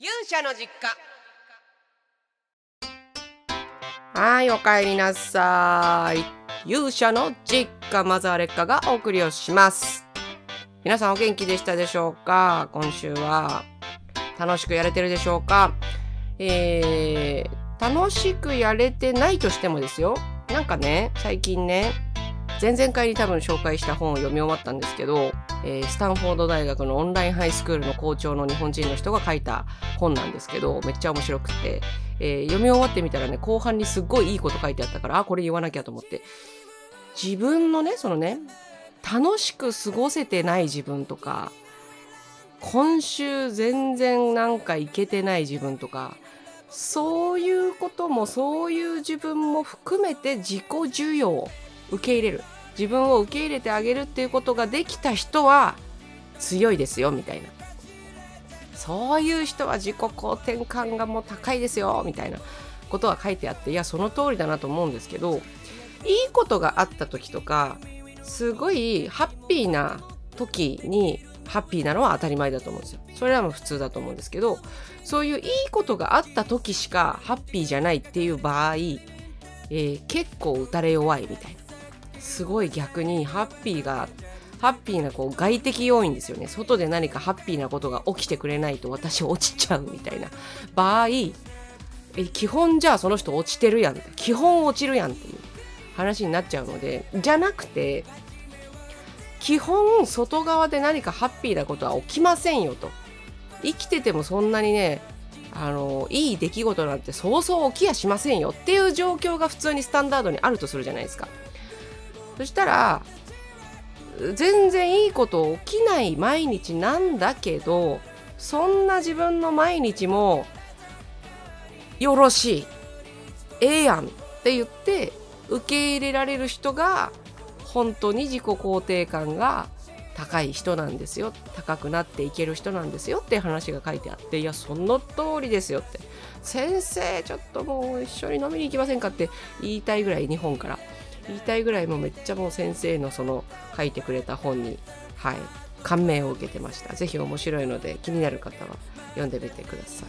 勇者の実家はい、お帰りなさい。勇者の実家マザーレッカがお送りをします。皆さんお元気でしたでしょうか？今週は楽しくやれてるでしょうか？えー、楽しくやれてないとしてもですよ。なんかね、最近ね、前々回に多分紹介した本を読み終わったんですけど、えースタンフォード大学のオンラインハイスクールの校長の日本人の人が書いた本なんですけどめっちゃ面白くて、えー読み終わってみたらね後半にすっごいいいこと書いてあったからあこれ言わなきゃと思って。自分のねそのね楽しく過ごせてない自分とか今週全然なんかいけてない自分とかそういうこともそういう自分も含めて自己需要を受け入れる。自分を受け入れてあげるっていうことができた人は強いですよみたいなそういう人は自己肯定感がもう高いですよみたいなことは書いてあっていやその通りだなと思うんですけどいいことがあった時とかすごいハッピーな時にハッピーなのは当たり前だと思うんですよ。それはもう普通だと思うんですけどそういういいことがあった時しかハッピーじゃないっていう場合、えー結構打たれ弱いみたいなすごい逆にハッピーがハッピーなこう外的要因ですよね。外で何かハッピーなことが起きてくれないと私落ちちゃうみたいな場合え基本じゃあその人落ちてるやん基本落ちるやんっていう話になっちゃうのでじゃなくて基本外側で何かハッピーなことは起きませんよと。生きててもそんなにねあのいい出来事なんてそうそう起きやしませんよっていう状況が普通にスタンダードにあるとするじゃないですか。そしたら全然いいこと起きない毎日なんだけどそんな自分の毎日もよろしいええやんって言って受け入れられる人が本当に自己肯定感が高い人なんですよ高くなっていける人なんですよっていう話が書いてあっていやその通りですよって。先生ちょっともう一緒に飲みに行きませんかって言いたいぐらい日本から言いたいぐらいもうめっちゃもう先生のその書いてくれた本にはい感銘を受けてました。ぜひ面白いので気になる方は読んでみてください。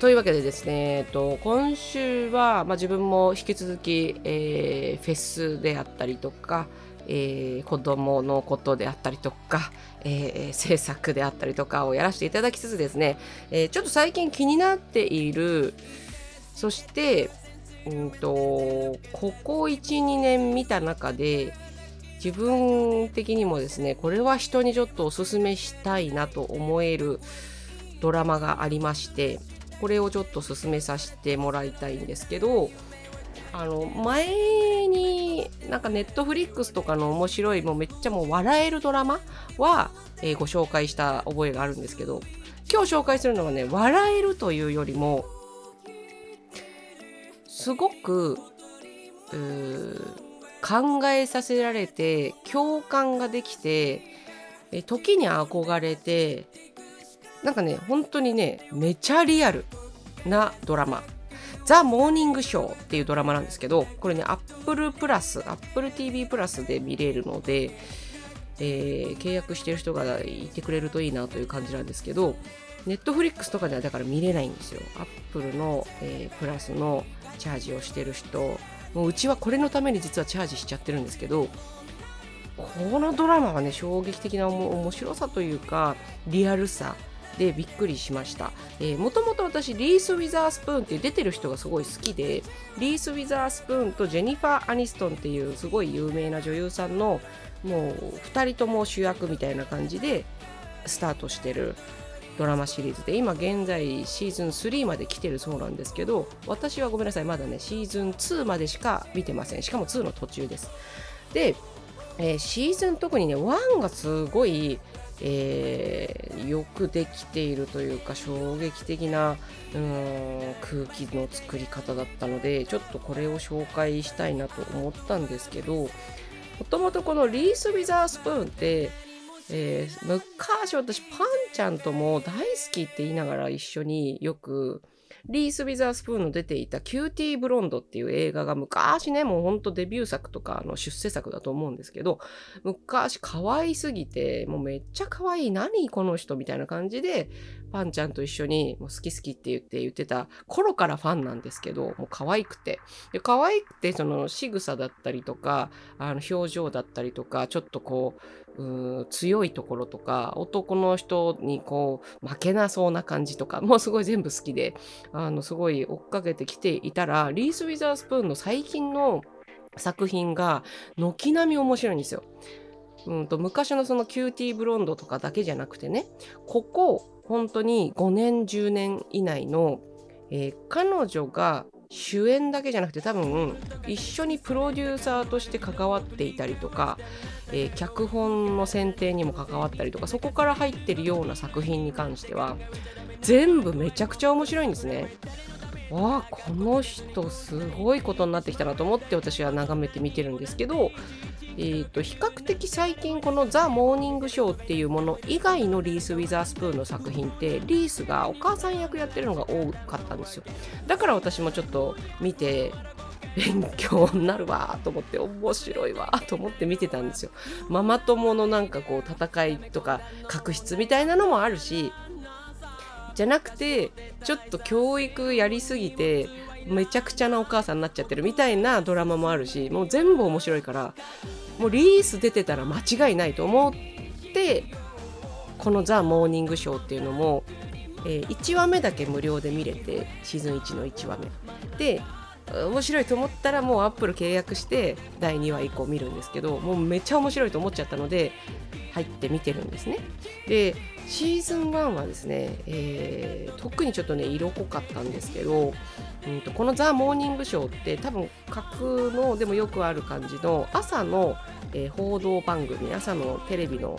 というわけでですね、えっと、今週は、まあ、自分も引き続き、えーフェスであったりとか、えー子供のことであったりとか、えー制作であったりとかをやらせていただきつつですね、えーちょっと最近気になっているそしてうんとここ12年見た中で自分的にもですねこれは人にちょっとおすすめしたいなと思えるドラマがありましてこれをちょっと進めさせてもらいたいんですけどあの前になんかネットフリックスとかの面白いもうめっちゃもう笑えるドラマは、えーご紹介した覚えがあるんですけど今日紹介するのはね笑えるというよりもすごく考えさせられて共感ができて時に憧れてなんかね本当にねめちゃリアルなドラマ「ザ・モーニングショー」っていうドラマなんですけどこれね Apple プラス AppleTV プラスで見れるので、えー契約してる人がいてくれるといいなという感じなんですけどネットフリックスとかではだから見れないんですよ。Apple の、えープラスのチャージをしてる人。もううちはこれのために実はチャージしちゃってるんですけどこのドラマはね衝撃的な面白さというかリアルさでびっくりしました、もともと私リース・ウィザースプーンっていう出てる人がすごい好きでリース・ウィザースプーンとジェニファー・アニストンっていうすごい有名な女優さんのもう2人とも主役みたいな感じでスタートしてる。ドラマシリーズで今現在シーズン3まで来てるそうなんですけど私はごめんなさいまだねシーズン2までしか見てません。しかも2の途中です。で、えーシーズン特にね1がすごい、えーよくできているというか衝撃的なうん空気の作り方だったのでちょっとこれを紹介したいなと思ったんですけどもともとこのリース・ウィザースプーンってえー昔私パンちゃんとも大好きって言いながら一緒によくリース・ウィザースプーンの出ていたキューティー・ブロンドっていう映画が昔ね、もうほんとデビュー作とかの出世作だと思うんですけど、昔可愛すぎて、もうめっちゃ可愛い、何この人みたいな感じで、パンちゃんと一緒にもう好き好きって言って言ってた頃からファンなんですけど、もう可愛くて。で可愛くて、その仕草だったりとか、あの表情だったりとか、ちょっとこう、強いところとか男の人にこう負けなそうな感じとか もうすごい全部好きであのすごい追っかけてきていたらリース・ウィザースプーンの最近の作品が軒並み面白いんですよ。うんと昔のそのキューティーブロンドとかだけじゃなくてねここ本当に5年10年以内の、えー、彼女が主演だけじゃなくて多分一緒にプロデューサーとして関わっていたりとか、えー、脚本の選定にも関わったりとかそこから入ってるような作品に関しては全部めちゃくちゃ面白いんですね。わあこの人すごいことになってきたなと思って私は眺めて見てるんですけど、えーと、比較的最近この「ザ・モーニングショー」っていうもの以外のリース・ウィザースプーンの作品ってリースがお母さん役やってるのが多かったんですよ。だから私もちょっと見て勉強になるわと思って面白いわと思って見てたんですよ。ママ友のなんかこう戦いとか確執みたいなのもあるしじゃなくてちょっと教育やりすぎてめちゃくちゃなお母さんになっちゃってるみたいなドラマもあるしもう全部面白いからもうリース出てたら間違いないと思ってこの「ザ・モーニングショー」っていうのも、えー、1話目だけ無料で見れてシーズン1の1話目。で面白いと思ったらもうアップル契約して第2話以降見るんですけどもうめっちゃ面白いと思っちゃったので入って見てるんですね。でシーズン1はですね、えー、特にちょっとね色濃かったんですけど、うんと、この「ザ・モーニングショー」って多分架空のでもよくある感じの朝の、えー、報道番組朝のテレビの、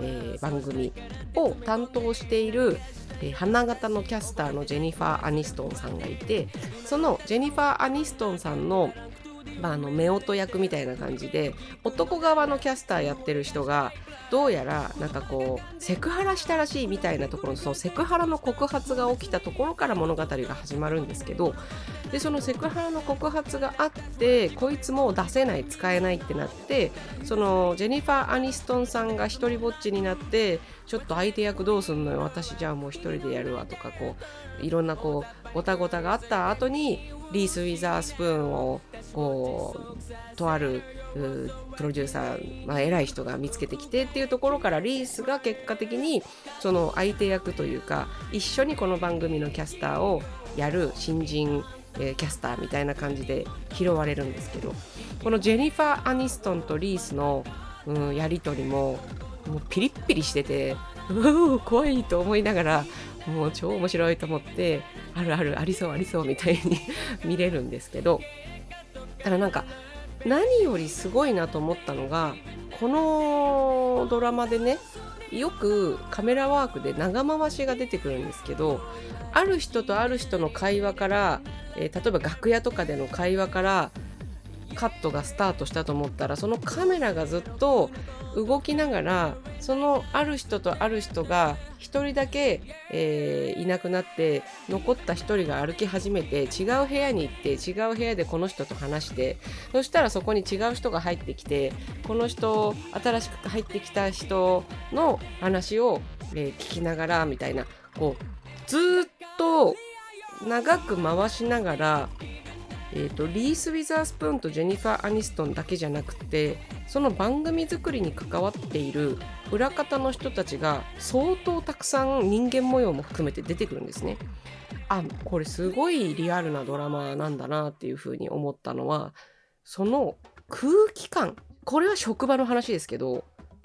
えー、番組を担当しているえー、花形のキャスターのジェニファー・アニストンさんがいてそのジェニファー・アニストンさんのまあ、あの夫婦役みたいな感じで男側のキャスターやってる人がどうやらなんかこうセクハラしたらしいみたいなところそのセクハラの告発が起きたところから物語が始まるんですけどでそのセクハラの告発があってこいつも出せない使えないってなってそのジェニファー・アニストンさんが一人ぼっちになってちょっと相手役どうすんのよ私じゃあもう一人でやるわとかこういろんなこうごたごたがあった後にリース・ウィザースプーンをこうとあるプロデューサー、まあ、偉い人が見つけてきてっていうところからリースが結果的にその相手役というか一緒にこの番組のキャスターをやる新人、えー、キャスターみたいな感じで拾われるんですけどこのジェニファー・アニストンとリースの、うん、やり取りももうピリッピリしててうお怖いと思いながらもう超面白いと思ってあるあるありそうありそうみたいに 見れるんですけどただなんか何よりすごいなと思ったのがこのドラマでねよくカメラワークで長回しが出てくるんですけどある人とある人の会話から、えー、例えば楽屋とかでの会話からカットがスタートしたと思ったらそのカメラがずっと動きながらそのある人とある人が1人だけ、えー、いなくなって残った1人が歩き始めて違う部屋に行って違う部屋でこの人と話してそしたらそこに違う人が入ってきてこの人新しく入ってきた人の話を、えー、聞きながらみたいなこうずっと長く回しながらえーと、リース・ウィザースプーンとジェニファー・アニストンだけじゃなくてその番組作りに関わっている裏方の人たちが相当たくさん人間模様も含めて出てくるんですね。あこれすごいリアルなドラマなんだなっていうふうに思ったのはその空気感これは職場の話ですけど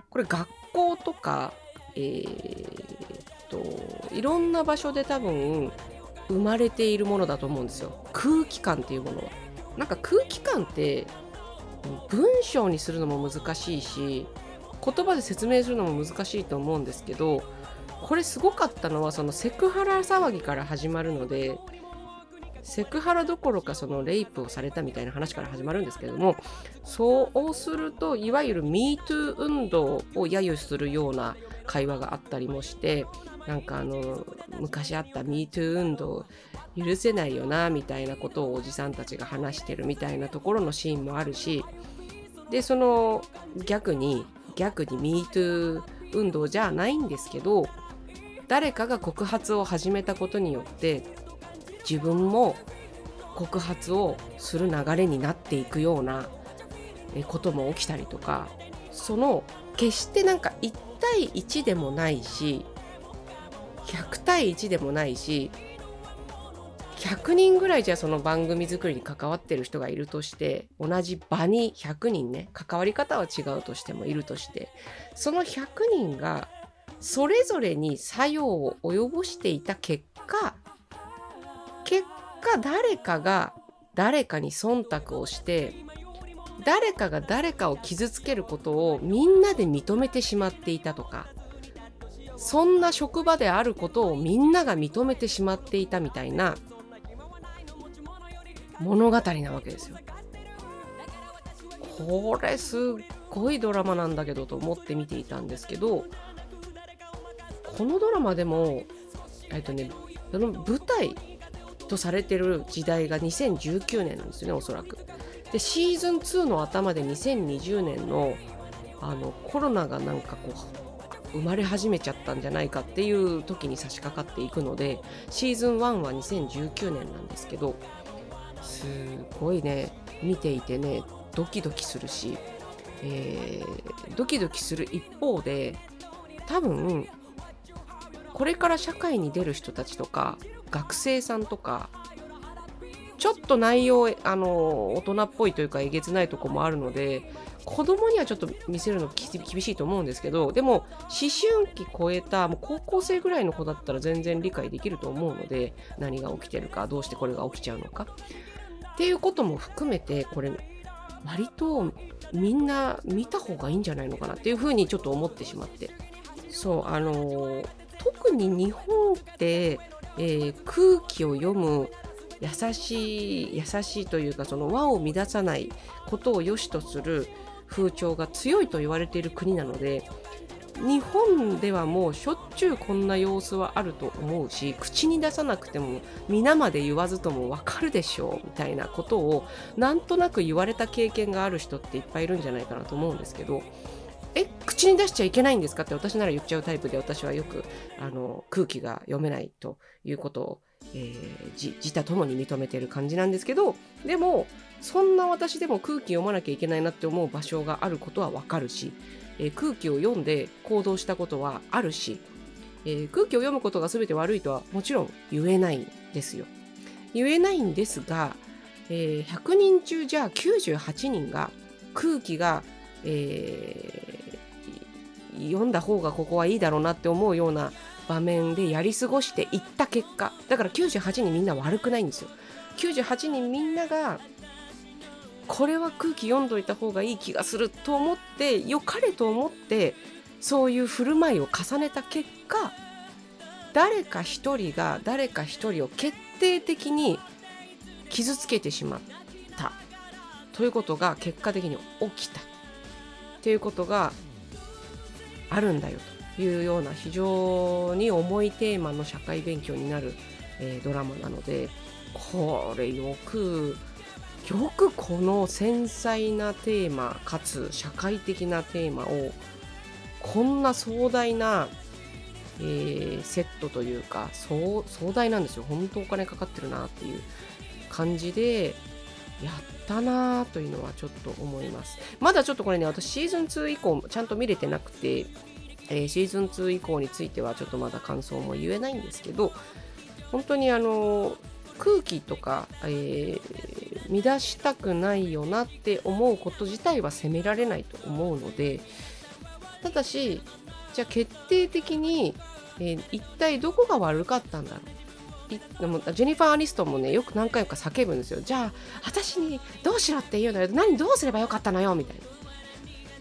これ学校とかえー、っといろんな場所で多分生まれているものだと思うんですよ。空気感っていうものは。なんか空気感って文章にするのも難しいし言葉で説明するのも難しいと思うんですけどこれすごかったのはそのセクハラ騒ぎから始まるのでセクハラどころかそのレイプをされたみたいな話から始まるんですけどもそうするといわゆる MeToo 運動を揶揄するような会話があったりもしてなんかあの昔あった MeToo 運動許せないよなみたいなことをおじさんたちが話してるみたいなところのシーンもあるしでその逆に逆に MeToo 運動じゃないんですけど誰かが告発を始めたことによって自分も告発をする流れになっていくようなことも起きたりとかその決してなんか1対1でもないし100対1でもないし100人ぐらいじゃその番組作りに関わってる人がいるとして同じ場に100人ね関わり方は違うとしてもいるとしてその100人がそれぞれに作用を及ぼしていた結果結果誰かが誰かに忖度をして誰かが誰かを傷つけることをみんなで認めてしまっていたとかそんな職場であることをみんなが認めてしまっていたみたいな物語なわけですよ。これすっごいドラマなんだけどと思って見ていたんですけどこのドラマでもえっとねその舞台とされてる時代が2019年なんですよねおそらく。でシーズン2の頭で2020年のあのコロナがなんかこう生まれ始めちゃったんじゃないかっていう時に差し掛かっていくのでシーズン1は2019年なんですけどすごいね見ていてねドキドキするし、えー、ドキドキする一方で多分これから社会に出る人たちとか学生さんとかちょっと内容あの大人っぽいというかえげつないとこもあるので子供にはちょっと見せるの厳しいと思うんですけどでも思春期超えたもう高校生ぐらいの子だったら全然理解できると思うので何が起きてるかどうしてこれが起きちゃうのか。っていうことも含めてこれ割とみんな見た方がいいんじゃないのかな。っていうふうにちょっと思ってしまって。そうあの特に日本って、えー、空気を読む優しい優しいというかその和を乱さないことを良しとする風潮が強いと言われている国なので日本ではもうしょっちゅうこんな様子はあると思うし口に出さなくても皆まで言わずとも分かるでしょうみたいなことをなんとなく言われた経験がある人っていっぱいいるんじゃないかなと思うんですけどえ口に出しちゃいけないんですかって私なら言っちゃうタイプで私はよくあの空気が読めないということを、えー、自他ともに認めてる感じなんですけどでもそんな私でも空気読まなきゃいけないなって思う場所があることはわかるし、えー、空気を読んで行動したことはあるし、えー、空気を読むことが全て悪いとはもちろん言えないんですよ。言えないんですが、えー、100人中じゃあ98人が空気が、え読んだ方がここはいいだろうなって思うような場面でやり過ごしていった結果だから98人みんな悪くないんですよ。98人みんながこれは空気読んどいた方がいい気がすると思って良かれと思ってそういう振る舞いを重ねた結果誰か一人が誰か一人を決定的に傷つけてしまった。ということが結果的に起きた。っていうことがあるんだよと。いうような非常に重いテーマの社会勉強になる、えー、ドラマなのでこれよくよくこの繊細なテーマかつ社会的なテーマをこんな壮大な、えー、セットというか壮大なんですよ本当お金かかってるなっていう感じでやったなというのはちょっと思います。まだちょっとこれね、私シーズン2以降ちゃんと見れてなくて、えー、シーズン2以降についてはちょっとまだ感想も言えないんですけど、本当にあの空気とか、えー、乱したくないよなって思うこと自体は責められないと思うので、ただし、じゃあ決定的に、えー、一体どこが悪かったんだろう。もジェニファー・アニストンもねよく何回か叫ぶんですよ。じゃあ私にどうしろって言うのよ。何どうすればよかったのよみたい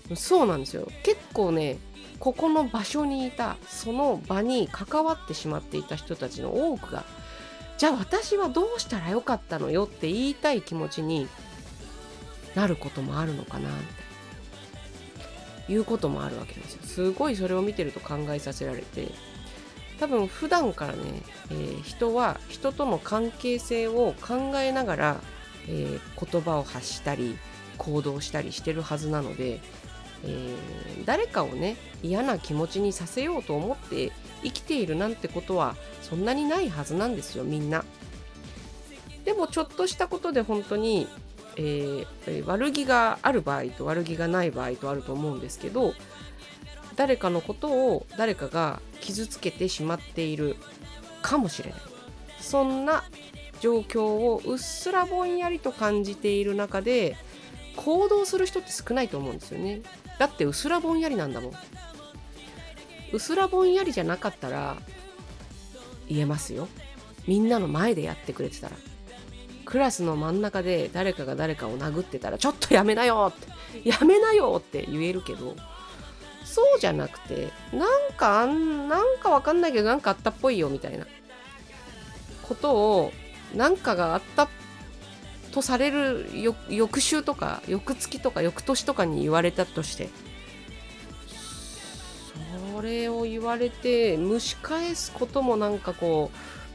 な。そうなんですよ。結構ねここの場所にいたその場に関わってしまっていた人たちの多くがじゃあ私はどうしたらよかったのよって言いたい気持ちになることもあるのかなみたいないうこともあるわけですよ。すごいそれを見てると考えさせられて。多分普段からね、えー、人は人との関係性を考えながら、えー、言葉を発したり行動したりしてるはずなので、えー、誰かをね嫌な気持ちにさせようと思って生きているなんてことはそんなにないはずなんですよみんな。でもちょっとしたことで本当に、えー、悪気がある場合と悪気がない場合とあると思うんですけど誰かのことを誰かが傷つけてしまっているかもしれないそんな状況をうっすらぼんやりと感じている中で行動する人って少ないと思うんですよねだってうすらぼんやりなんだもん。うすらぼんやりじゃなかったら言えますよ。みんなの前でやってくれてたら。クラスの真ん中で誰かが誰かを殴ってたらちょっとやめなよって。やめなよって言えるけどそうじゃなくてなんかあんなんかわかんないけどなんかあったっぽいよみたいなことをなんかがあったっとされる翌週とか翌月とか翌年とかに言われたとして。それを言われて蒸し返すこともなんかこ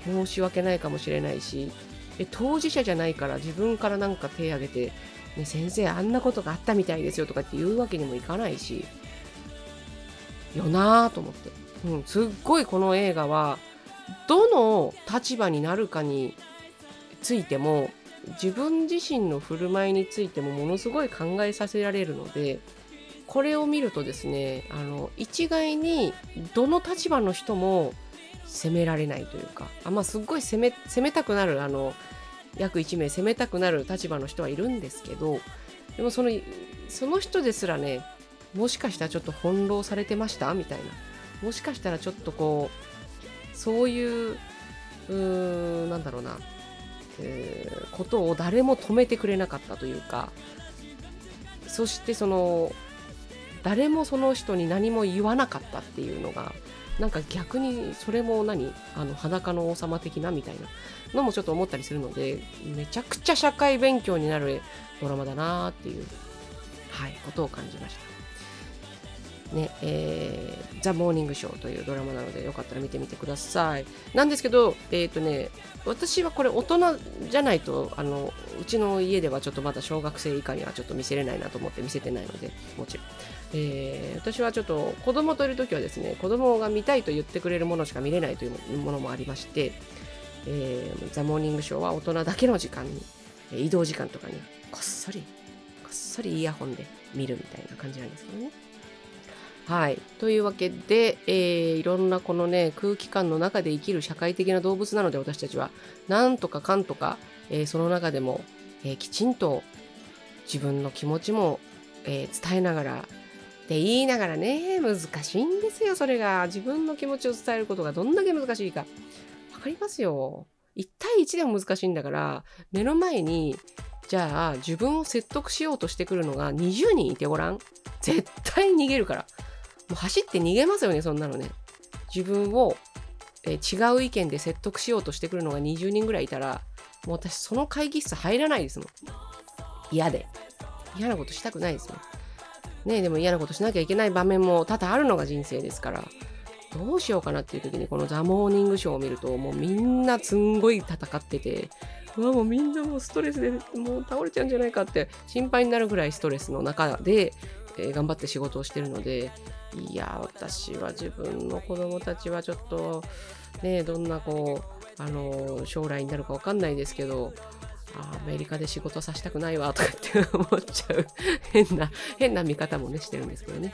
う申し訳ないかもしれないし。当事者じゃないから自分からなんか手挙げて、ね、先生あんなことがあったみたいですよとかって言うわけにもいかないし。よなぁと思って、うん、すっごいこの映画はどの立場になるかについても自分自身の振る舞いについてもものすごい考えさせられるのでこれを見るとですねあの一概にどの立場の人も責められないというかあまあすっごい責め責めたくなるあの約1名責めたくなる立場の人はいるんですけどでもそのその人ですらねもしかしたらちょっと翻弄されてました？みたいな。もしかしたらちょっとこうそういううーんなんだろうな、え、ことを誰も止めてくれなかったというかそしてその誰もその人に何も言わなかったっていうのがなんか逆にそれも何あの裸の王様的なみたいなのもちょっと思ったりするのでめちゃくちゃ社会勉強になるドラマだなっていう、はい、ことを感じました。ねえー、ザ・モーニングショーというドラマなのでよかったら見てみてください。なんですけど、えっ、ー、とね、私はこれ大人じゃないとあのうちの家ではちょっとまだ小学生以下にはちょっと見せれないなと思って見せてないのでもちろん、えー、私はちょっと子供といる時はですね子供が見たいと言ってくれるものしか見れないというものもありまして、えー、ザ・モーニングショーは大人だけの時間に移動時間とかにこっそりこっそりイヤホンで見るみたいな感じなんですけどね。はい。というわけで、えー、いろんなこのね、空気感の中で生きる社会的な動物なので私たちは、なんとかかんとか、えー、その中でも、えー、きちんと自分の気持ちも、え伝えながら、って言いながらね、難しいんですよ、それが。自分の気持ちを伝えることがどんだけ難しいか。わかりますよ。1対1でも難しいんだから、目の前に、じゃあ自分を説得しようとしてくるのが20人いてごらん？絶対逃げるから。もう走って逃げますよね、そんなのね。自分を、えー、違う意見で説得しようとしてくるのが20人ぐらいいたら、もう私その会議室入らないですもん。嫌で。嫌なことしたくないですもん。ねでも嫌なことしなきゃいけない場面も多々あるのが人生ですから。どうしようかなっていう時にこのザ・モーニングショーを見るともうみんなすんごい戦っててうわもうみんなもうストレスでもう倒れちゃうんじゃないかって心配になるぐらいストレスの中で、えー、頑張って仕事をしてるのでいや私は自分の子供たちはちょっとねどんなこうあの将来になるか分かんないですけどアメリカで仕事させたくないわとかって思っちゃう。変な変な見方もねしてるんですけどね。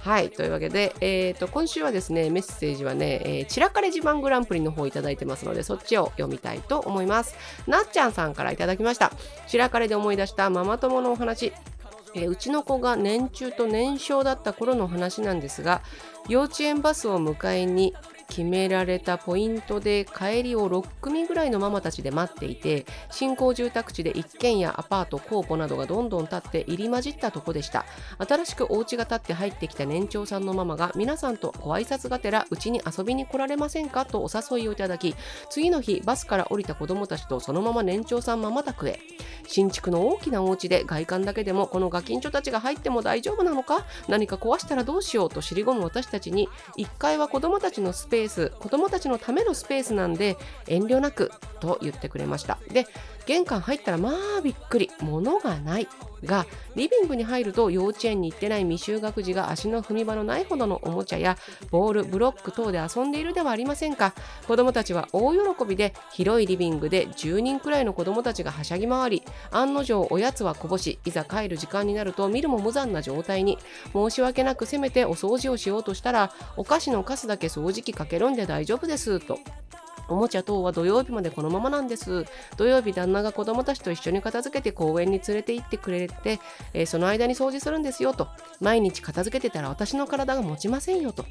はいというわけで、えーと、今週はですねメッセージはね、えー、散らかれ自慢グランプリの方いただいてますのでそっちを読みたいと思います。なっちゃんさんからいただきました。散らかれで思い出したママ友のお話。えー、うちの子が年中と年少だった頃の話なんですが幼稚園バスを迎えに決められたポイントで帰りを6組ぐらいのママたちで待っていて新興住宅地で一軒家アパートコーポなどがどんどん建って入り混じったとこでした。新しくお家が建って入ってきた年長さんのママが皆さんとご挨拶がてらうちに遊びに来られませんかとお誘いをいただき次の日バスから降りた子供たちとそのまま年長さんママ宅へ。新築の大きなお家で外観だけでもこのガキンチョたちが入っても大丈夫なのか？何か壊したらどうしようと尻込む私たちに1階は子供たちのスペペース子供たちのためのスペースなんで遠慮なくと言ってくれました。で玄関入ったらまあびっくり。物がない。がリビングに入ると幼稚園に行ってない未就学児が足の踏み場のないほどのおもちゃやボールブロック等で遊んでいるではありませんか。子供たちは大喜びで広いリビングで10人くらいの子供たちがはしゃぎ回り案の定おやつはこぼしいざ帰る時間になると見るも無残な状態に。申し訳なくせめてお掃除をしようとしたらお菓子のカスだけ掃除機かけるんで大丈夫ですと。おもちゃ等は土曜日までこのままなんです。土曜日旦那が子供たちと一緒に片付けて公園に連れて行ってくれて、えー、その間に掃除するんですよと。毎日片付けてたら私の体が持ちませんよと。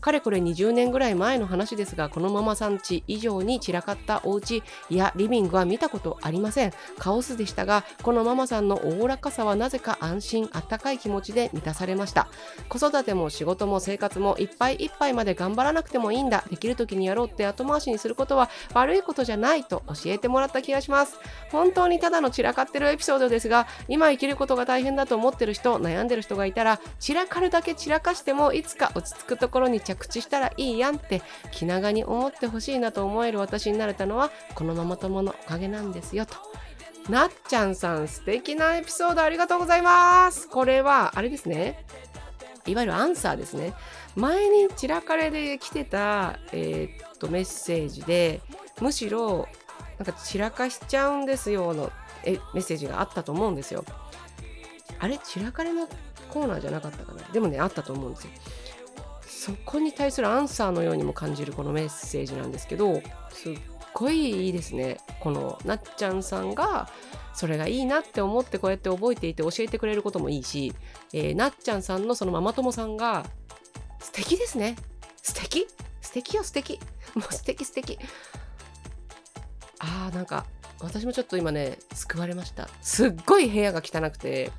かれこれ20年ぐらい前の話ですが、このママさん家以上に散らかったお家やリビングは見たことありません。カオスでしたが、このママさんのおおらかさはなぜか安心、あったかい気持ちで満たされました。子育ても仕事も生活もいっぱいいっぱいまで頑張らなくてもいいんだ。できる時にやろうって後回しにするることは悪いことじゃないと教えてもらった気がします。本当にただの散らかってるエピソードですが、今生きることが大変だと思ってる人、悩んでる人がいたら、散らかるだけ散らかしてもいつか落ち着くところに着地したらいいやんって気長に思ってほしいなと思える私になれたのは、このママ友のおかげなんですよと。なっちゃんさん素敵なエピソードありがとうございます。これは、あれですね。いわゆるアンサーですね。前に散らかれで来てた、えー、っとメッセージでむしろなんか散らかしちゃうんですよのえメッセージがあったと思うんですよ。あれ散らかれのコーナーじゃなかったかなでもねあったと思うんですよ。そこに対するアンサーのようにも感じるこのメッセージなんですけどすっごいいいですね。このなっちゃんさんがそれがいいなって思ってこうやって覚えていて教えてくれることもいいし、えー、なっちゃんさんのそのママ友さんが素敵ですね。素敵。素敵よ素敵。もう素敵素敵。あーなんか私もちょっと今ね救われました。すっごい部屋が汚くて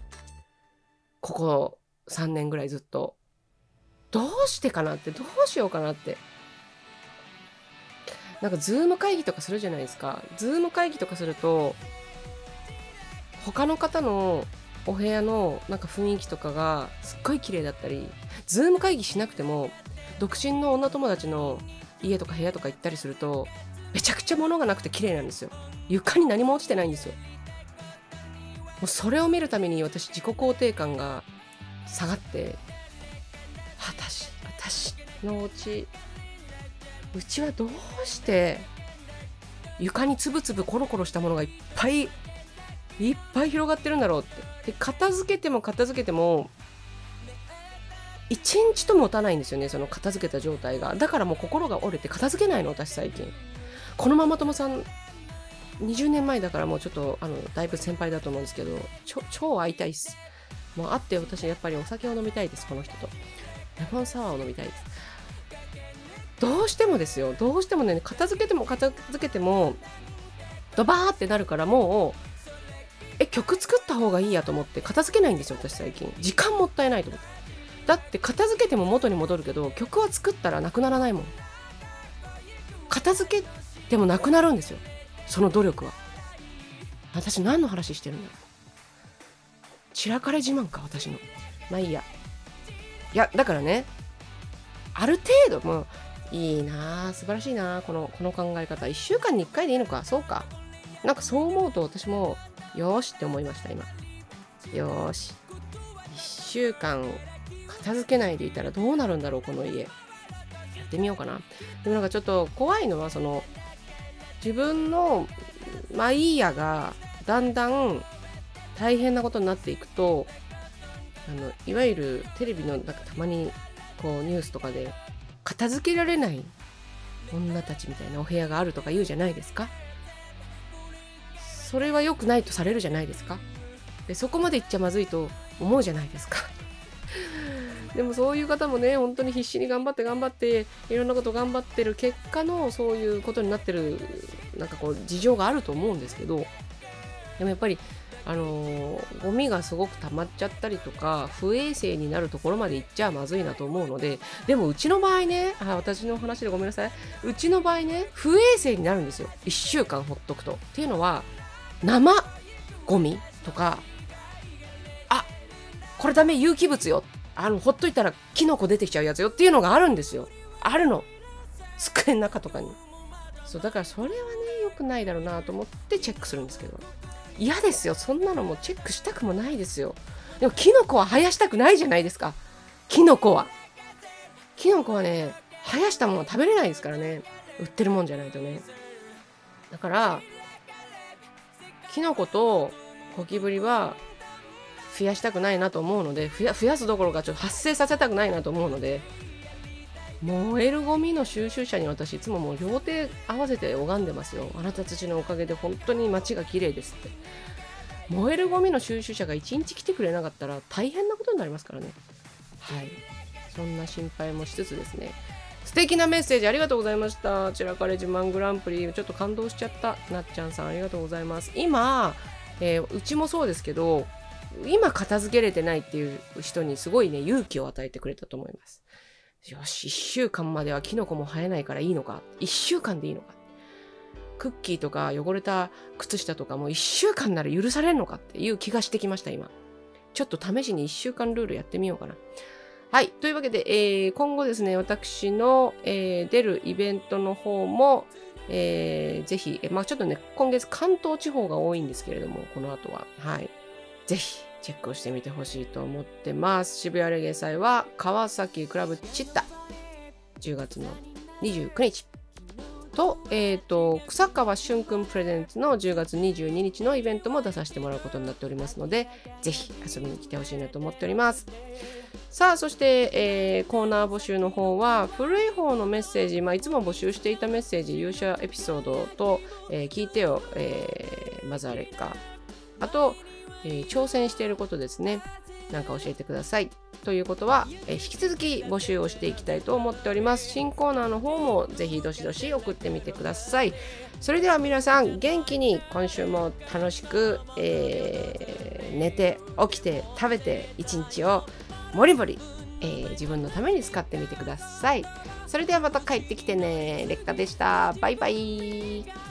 ここ3年ぐらいずっと。どうしてかなってどうしようかなって。なんか Zoom 会議とかするじゃないですか。 Zoom 会議とかすると他の方のお部屋のなんか雰囲気とかがすっごい綺麗だったりズーム会議しなくても独身の女友達の家とか部屋とか行ったりするとめちゃくちゃ物がなくて綺麗なんですよ。床に何も落ちてないんですよ。もうそれを見るために私自己肯定感が下がって私私のお家うちはどうして床につぶつぶコロコロしたものがいっぱいいっぱい広がってるんだろうって。で片付けても片付けても1日ともたないんですよねその片付けた状態が。だからもう心が折れて片付けないの私最近。このママ友さん20年前だからもうちょっとあのだいぶ先輩だと思うんですけど超会いたいっす。もう会って私やっぱりお酒を飲みたいですこの人と。レモンサワーを飲みたいです。どうしてもですよ。どうしてもね片付けても片付けてもドバーってなるからもうえ曲作った方がいいやと思って片付けないんですよ私最近。時間もったいないと思って。だって片付けても元に戻るけど曲は作ったらなくならないもん。片付けてもなくなるんですよ。その努力は。私何の話してるんだ散らかれ自慢か私の。まあいいや。いやだからねある程度もいいなあ素晴らしいなこのこの考え方。1週間に1回でいいのか。そうか。なんかそう思うと私もよしって思いました今。よし。1週間片付けないでいたらどうなるんだろうこの家。やってみようかな。でもなんかちょっと怖いのはその自分のまあいいやがだんだん大変なことになっていくとあのいわゆるテレビのなんかたまにこうニュースとかで片付けられない女たちみたいなお部屋があるとか言うじゃないですか。それは良くないとされるじゃないですか。でそこまで言っちゃまずいと思うじゃないですか。でもそういう方もね本当に必死に頑張って頑張っていろんなこと頑張ってる結果のそういうことになってるなんかこう事情があると思うんですけどでもやっぱりあのー、ゴミがすごく溜まっちゃったりとか不衛生になるところまで行っちゃまずいなと思うのででもうちの場合ねあ私の話でごめんなさい。うちの場合ね不衛生になるんですよ。1週間ほっとくと。っていうのは生ゴミとかあこれダメ有機物よ。あのほっといたらキノコ出てきちゃうやつよ。っていうのがあるんですよ。あるの。机の中とかに。そうだからそれはね良くないだろうなと思ってチェックするんですけど。嫌ですよ。そんなのもチェックしたくもないですよ。でもキノコは生やしたくないじゃないですか。キノコは。キノコはね生やしたもの食べれないですからね。売ってるもんじゃないとね。だからキノコとゴキブリは増やしたくないなと思うので増やすどころかちょっと発生させたくないなと思うので燃えるゴミの収集車に私いつももう両手合わせて拝んでますよ。あなたたちのおかげで本当に街が綺麗ですって。燃えるゴミの収集車が1日来てくれなかったら大変なことになりますからね。はい。そんな心配もしつつですね。素敵なメッセージありがとうございました。散らかれ自慢グランプリちょっと感動しちゃったなっちゃんさんありがとうございます。今、えー、うちもそうですけど今片付けれてないっていう人にすごいね勇気を与えてくれたと思います。よし、一週間まではキノコも生えないからいいのか。一週間でいいのか。クッキーとか汚れた靴下とかも一週間なら許されるのかっていう気がしてきました、今。ちょっと試しに一週間ルールやってみようかな。はい。というわけで、えー、今後ですね、私の、えー、出るイベントの方も、えー、ぜひ、まあちょっとね、今月関東地方が多いんですけれども、この後は。はい。ぜひ、チェックをしてみてほしいと思ってます。渋谷レゲエ祭は川崎クラブチッタ10月の29日と、え、ー、と、草川俊くんプレゼンツの10月22日のイベントも出させてもらうことになっておりますので、ぜひ遊びに来てほしいなと思っております。さあ、そして、えー、コーナー募集の方は、古い方のメッセージ、まあ、いつも募集していたメッセージ、勇者エピソードと、えー、聞いてよ、えー、マザーレッカ。あと、えー、挑戦していることですね。なんか教えてください。ということは、えー、引き続き募集をしていきたいと思っております。新コーナーの方もぜひどしどし送ってみてください。それでは皆さん元気に今週も楽しく、えー、寝て起きて食べて一日をもりもり、えー、自分のために使ってみてください。それではまた帰ってきてね。劣化でした。バイバイ。